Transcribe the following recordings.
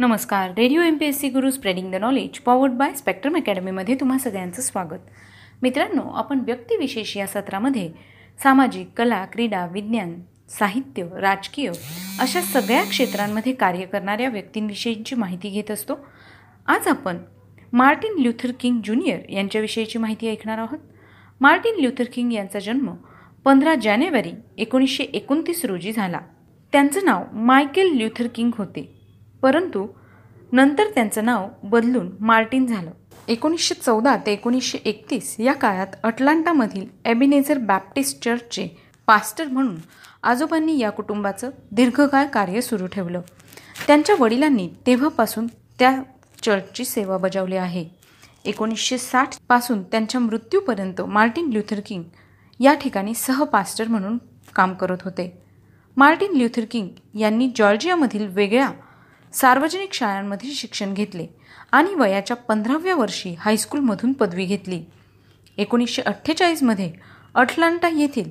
नमस्कार. Radio M P S C Guru spreading the knowledge powered by Spectrum अकॅडमीमध्ये तुम्हा सगळ्यांचं स्वागत. मित्रांनो आपण व्यक्तिविशेष या सत्रामध्ये सामाजिक कला क्रीडा विज्ञान साहित्य राजकीय अशा सगळ्या क्षेत्रांमध्ये कार्य करणाऱ्या व्यक्तींविषयीची माहिती घेत असतो. आज आपण मार्टिन ल्युथर किंग ज्युनियर यांच्याविषयीची माहिती ऐकणार आहोत. मार्टिन ल्युथर किंग यांचा जन्म पंधरा जानेवारी एकोणीसशे एकोणतीस रोजी झाला. त्यांचं नाव मायकेल ल्युथर किंग होते. परंतु नंतर त्यांचं नाव बदलून मार्टिन झालं. एकोणीसशे चौदा ते एकोणीसशे एकतीस या काळात अटलांटामधील एबिनेझर बॅप्टिस्ट चर्चचे पास्टर म्हणून आजोबांनी या कुटुंबाचं दीर्घकाळ कार्य सुरू ठेवलं. त्यांच्या वडिलांनी तेव्हापासून त्या चर्चची सेवा बजावली आहे. एकोणीसशे साठपासून त्यांच्या मृत्यूपर्यंत मार्टिन ल्युथर किंग या ठिकाणी सहपास्टर म्हणून काम करत होते. मार्टिन ल्युथर किंग यांनी जॉर्जियामधील वेगळ्या सार्वजनिक शाळांमध्ये शिक्षण घेतले आणि वयाच्या पंधराव्या वर्षी हायस्कूलमधून पदवी घेतली. एकोणीसशे अठ्ठेचाळीसमध्ये अटलांटा येथील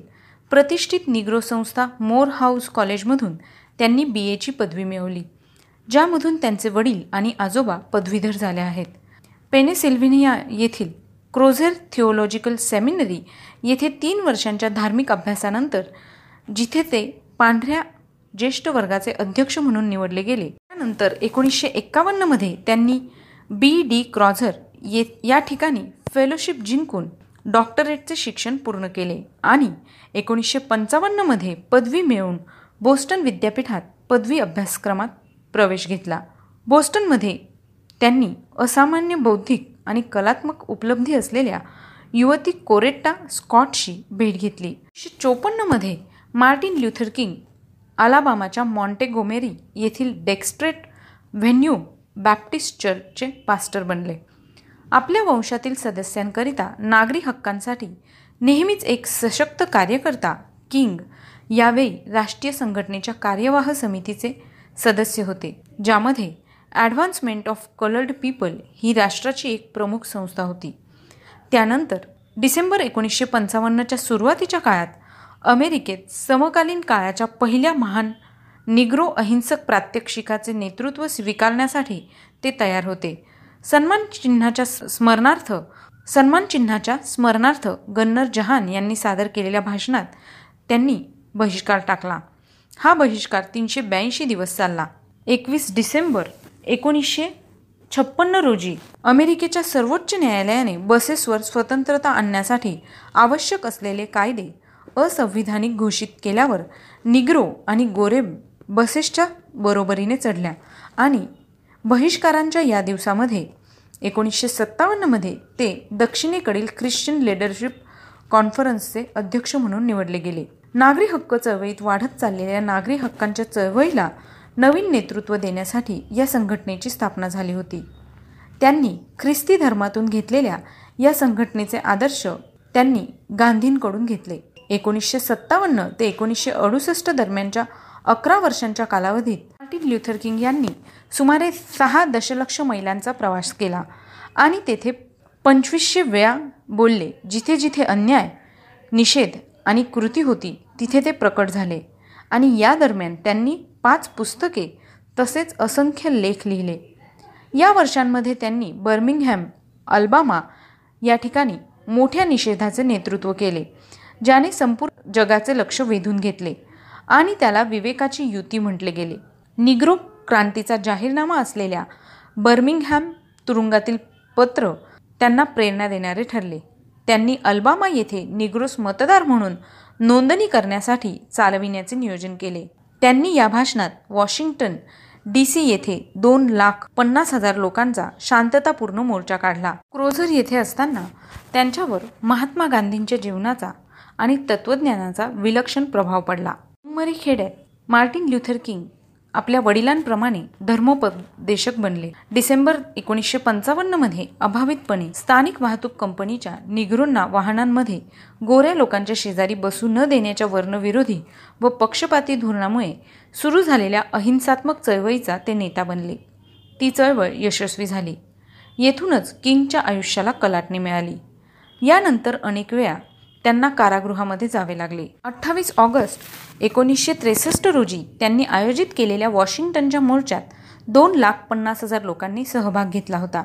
प्रतिष्ठित निग्रो संस्था मोर हाऊस कॉलेजमधून त्यांनी बी एची पदवी मिळवली ज्यामधून त्यांचे वडील आणि आजोबा पदवीधर झाले आहेत. पेनेसिल्व्हिनिया येथील क्रोझेर थिओलॉजिकल सेमिनरी येथे तीन वर्षांच्या धार्मिक अभ्यासानंतर जिथे ते पांढऱ्या ज्येष्ठ वर्गाचे अध्यक्ष म्हणून निवडले गेले. त्यानंतर एकोणीसशे एक्कावन्नमध्ये त्यांनी बी. डी. क्रॉझर ये या ठिकाणी फेलोशिप जिंकून डॉक्टरेटचे शिक्षण पूर्ण केले आणि एकोणीसशे पंचावन्नमध्ये पदवी मिळवून बोस्टन विद्यापीठात पदवी अभ्यासक्रमात प्रवेश घेतला. बोस्टनमध्ये त्यांनी असामान्य बौद्धिक आणि कलात्मक उपलब्धी असलेल्या युवती कोरेट्टा स्कॉटशी भेट घेतली. एकोणीसशे चोपन्नमध्ये मार्टिन ल्युथर किंग आलाबामाच्या मॉन्टेगोमेरी येथील डेक्स्ट्रेट व्हेन्यू बॅप्टिस्ट चर्चचे पास्टर बनले. आपल्या वंशातील सदस्यांकरिता नागरी हक्कांसाठी नेहमीच एक सशक्त कार्यकर्ता किंग यावेळी राष्ट्रीय संघटनेच्या कार्यवाह समितीचे सदस्य होते ज्यामध्ये ॲडव्हान्समेंट ऑफ कलर्ड पीपल ही राष्ट्राची एक प्रमुख संस्था होती. त्यानंतर डिसेंबर एकोणीसशे पंचावन्नच्या सुरुवातीच्या काळात अमेरिकेत समकालीन काळाच्या पहिल्या महान निग्रो अहिंसक प्रात्यक्षिकाचे नेतृत्व स्वीकारण्यासाठी ते तयार होते. सन्मान चिन्हाच्या स्मरणार्थ सन्मान चिन्हाच्या स्मरणार्थ गन्नर जहान यांनी सादर केलेल्या भाषणात त्यांनी बहिष्कार टाकला. हा बहिष्कार तीनशे ब्याऐंशी दिवस चालला. एकवीस डिसेंबर एकोणीसशे छप्पन्न रोजी अमेरिकेच्या सर्वोच्च न्यायालयाने बसेसवर स्वतंत्रता आणण्यासाठी आवश्यक असलेले कायदे असंविधानिक घोषित केल्यावर निग्रो आणि गोरे बसेसच्या बरोबरीने चढल्या आणि बहिष्कारांच्या या दिवसामध्ये एकोणीसशे सत्तावन्नमध्ये ते दक्षिणेकडील ख्रिश्चन लिडरशिप कॉन्फरन्सचे अध्यक्ष म्हणून निवडले गेले. नागरी हक्क चळवळीत वाढत चाललेल्या नागरी हक्कांच्या चळवळीला नवीन नेतृत्व देण्यासाठी या संघटनेची स्थापना झाली होती. त्यांनी ख्रिस्ती धर्मातून घेतलेल्या या संघटनेचे आदर्श त्यांनी गांधींकडून घेतले. एकोणीसशे सत्तावन्न ते एकोणीसशे अडुसष्ट दरम्यानच्या अकरा वर्षांच्या कालावधीत मार्टिन ल्युथर किंग यांनी सुमारे सहा दशलक्ष मैलांचा प्रवास केला आणि तेथे पंचवीसशे वेळा बोलले जिथे जिथे अन्याय निषेध आणि कृती होती तिथे ते प्रकट झाले. आणि या दरम्यान त्यांनी पाच पुस्तके तसेच असंख्य लेख लिहिले. या वर्षांमध्ये त्यांनी बर्मिंगहॅम अल्बामा या ठिकाणी मोठ्या निषेधाचे नेतृत्व केले. ज्याने संपूर्ण जगाचे लक्ष वेधून घेतले आणि त्याला विवेकाची युती म्हटले गेले. निग्रो क्रांतीचा जाहीरनामा असलेल्या बर्मिंगहॅम तुरुंगातील पत्र त्यांना प्रेरणा देणारे ठरले. त्यांनी अल्बामा येथे निग्रोस मतदार म्हणून नोंदणी करण्यासाठी चालविण्याचे नियोजन केले. त्यांनी या भाषणात वॉशिंग्टन डी सी येथे दोन लाख पन्नास हजार लोकांचा शांततापूर्ण मोर्चा काढला. क्रोझर येथे असताना त्यांच्यावर महात्मा गांधींच्या जीवनाचा आणि तत्त्वज्ञानाचा विलक्षण प्रभाव पडला. उमरी खेड्यात मार्टिन ल्युथर किंग आपल्या वडिलांप्रमाणे धर्मोपदेशक बनले. डिसेंबर एकोणीसशे पंचावन्नमध्ये अभावितपणे स्थानिक वाहतूक कंपनीच्या निगरूंना वाहनांमध्ये गोऱ्या लोकांच्या शेजारी बसू न देण्याच्या वर्णविरोधी व पक्षपाती धोरणामुळे सुरू झालेल्या अहिंसात्मक चळवळीचा ते नेता बनले. ती चळवळ यशस्वी झाली. येथूनच किंगच्या आयुष्याला कलाटणी मिळाली. यानंतर अनेक वेळा त्यांना कारागृहामध्ये जावे लागले. अठ्ठावीस ऑगस्ट एकोणीसशे त्रेसष्ट रोजी त्यांनी आयोजित केलेल्या वॉशिंग्टनच्या मोर्चात दोन लाख पन्नास हजार लोकांनी सहभाग घेतला होता.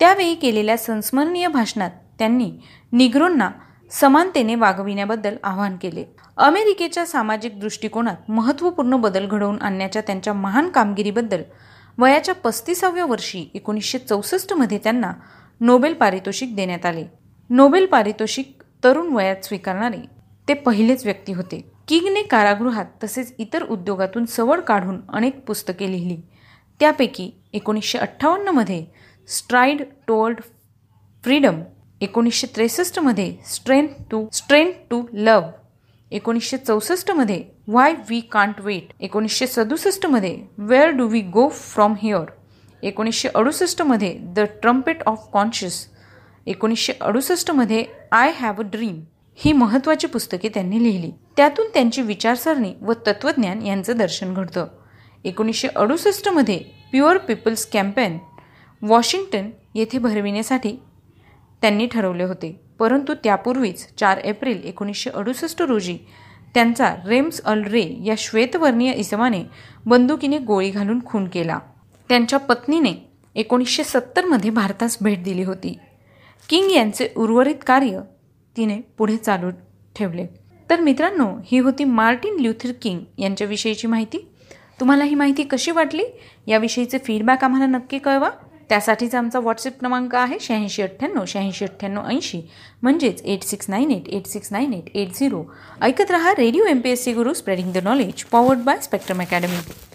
त्यावेळी केलेल्या संस्मरणीय भाषणात त्यांनी निग्रोंना समानतेने वागविण्याबद्दल आवाहन केले. अमेरिकेच्या सामाजिक दृष्टिकोनात महत्त्वपूर्ण बदल घडवून आणण्याच्या त्यांच्या महान कामगिरीबद्दल वयाच्या पस्तीसाव्या वर्षी एकोणीसशे चौसष्टमध्ये त्यांना नोबेल पारितोषिक देण्यात आले. नोबेल पारितोषिक तरुण वयात स्वीकारणारे. ते पहिलेच व्यक्ती होते. किंगने कारागृहात तसेच इतर उद्योगातून सवड काढून अनेक पुस्तके लिहिली. त्यापैकी एकोणीसशे अठ्ठावन्नमध्ये स्ट्राईड टुवर्ड फ्रीडम एकोणीसशे त्रेसष्टमध्ये strength to strength to love एकोणीसशे चौसष्टमध्ये वाय वी कांट वेट एकोणीसशे सदुसष्टमध्ये where do we go from here एकोणीसशे अडुसष्टमध्ये द ट्रम्पेट ऑफ कॉन्शियस एकोणीसशे अडुसष्टमध्ये आय हॅव अ ड्रीम ही महत्त्वाची पुस्तके त्यांनी लिहिली. त्यातून त्यांची विचारसरणी व तत्त्वज्ञान यांचं दर्शन घडतं. एकोणीसशे अडुसष्टमध्ये प्युअर पीपल्स कॅम्पेन वॉशिंग्टन येथे भरविण्यासाठी त्यांनी ठरवले होते. परंतु त्यापूर्वीच चार एप्रिल एकोणीसशे अडुसष्ट रोजी त्यांचा रेम्स अल रे या श्वेतवर्णीय इसमाने बंदुकीने गोळी घालून खून केला. त्यांच्या पत्नीने एकोणीसशे सत्तरमध्ये भारतास भेट दिली होती. किंग यांचे उर्वरित कार्य तिने पुढे चालू ठेवले. तर मित्रांनो ही होती मार्टिन ल्युथर किंग यांच्याविषयीची माहिती. तुम्हाला ही माहिती कशी वाटली? याविषयीचे फीडबॅक आम्हाला नक्की कळवा. त्यासाठीच आमचा व्हॉट्सअप क्रमांक आहे शहाऐंशी अठ्ठ्याण्णव शहाऐंशी अठ्ठ्याण्णव ऐंशी. म्हणजेच eight six nine eight eight six nine eight eight zero ऐकत रहा radio M P S C Guru spreading the knowledge powered by Spectrum academy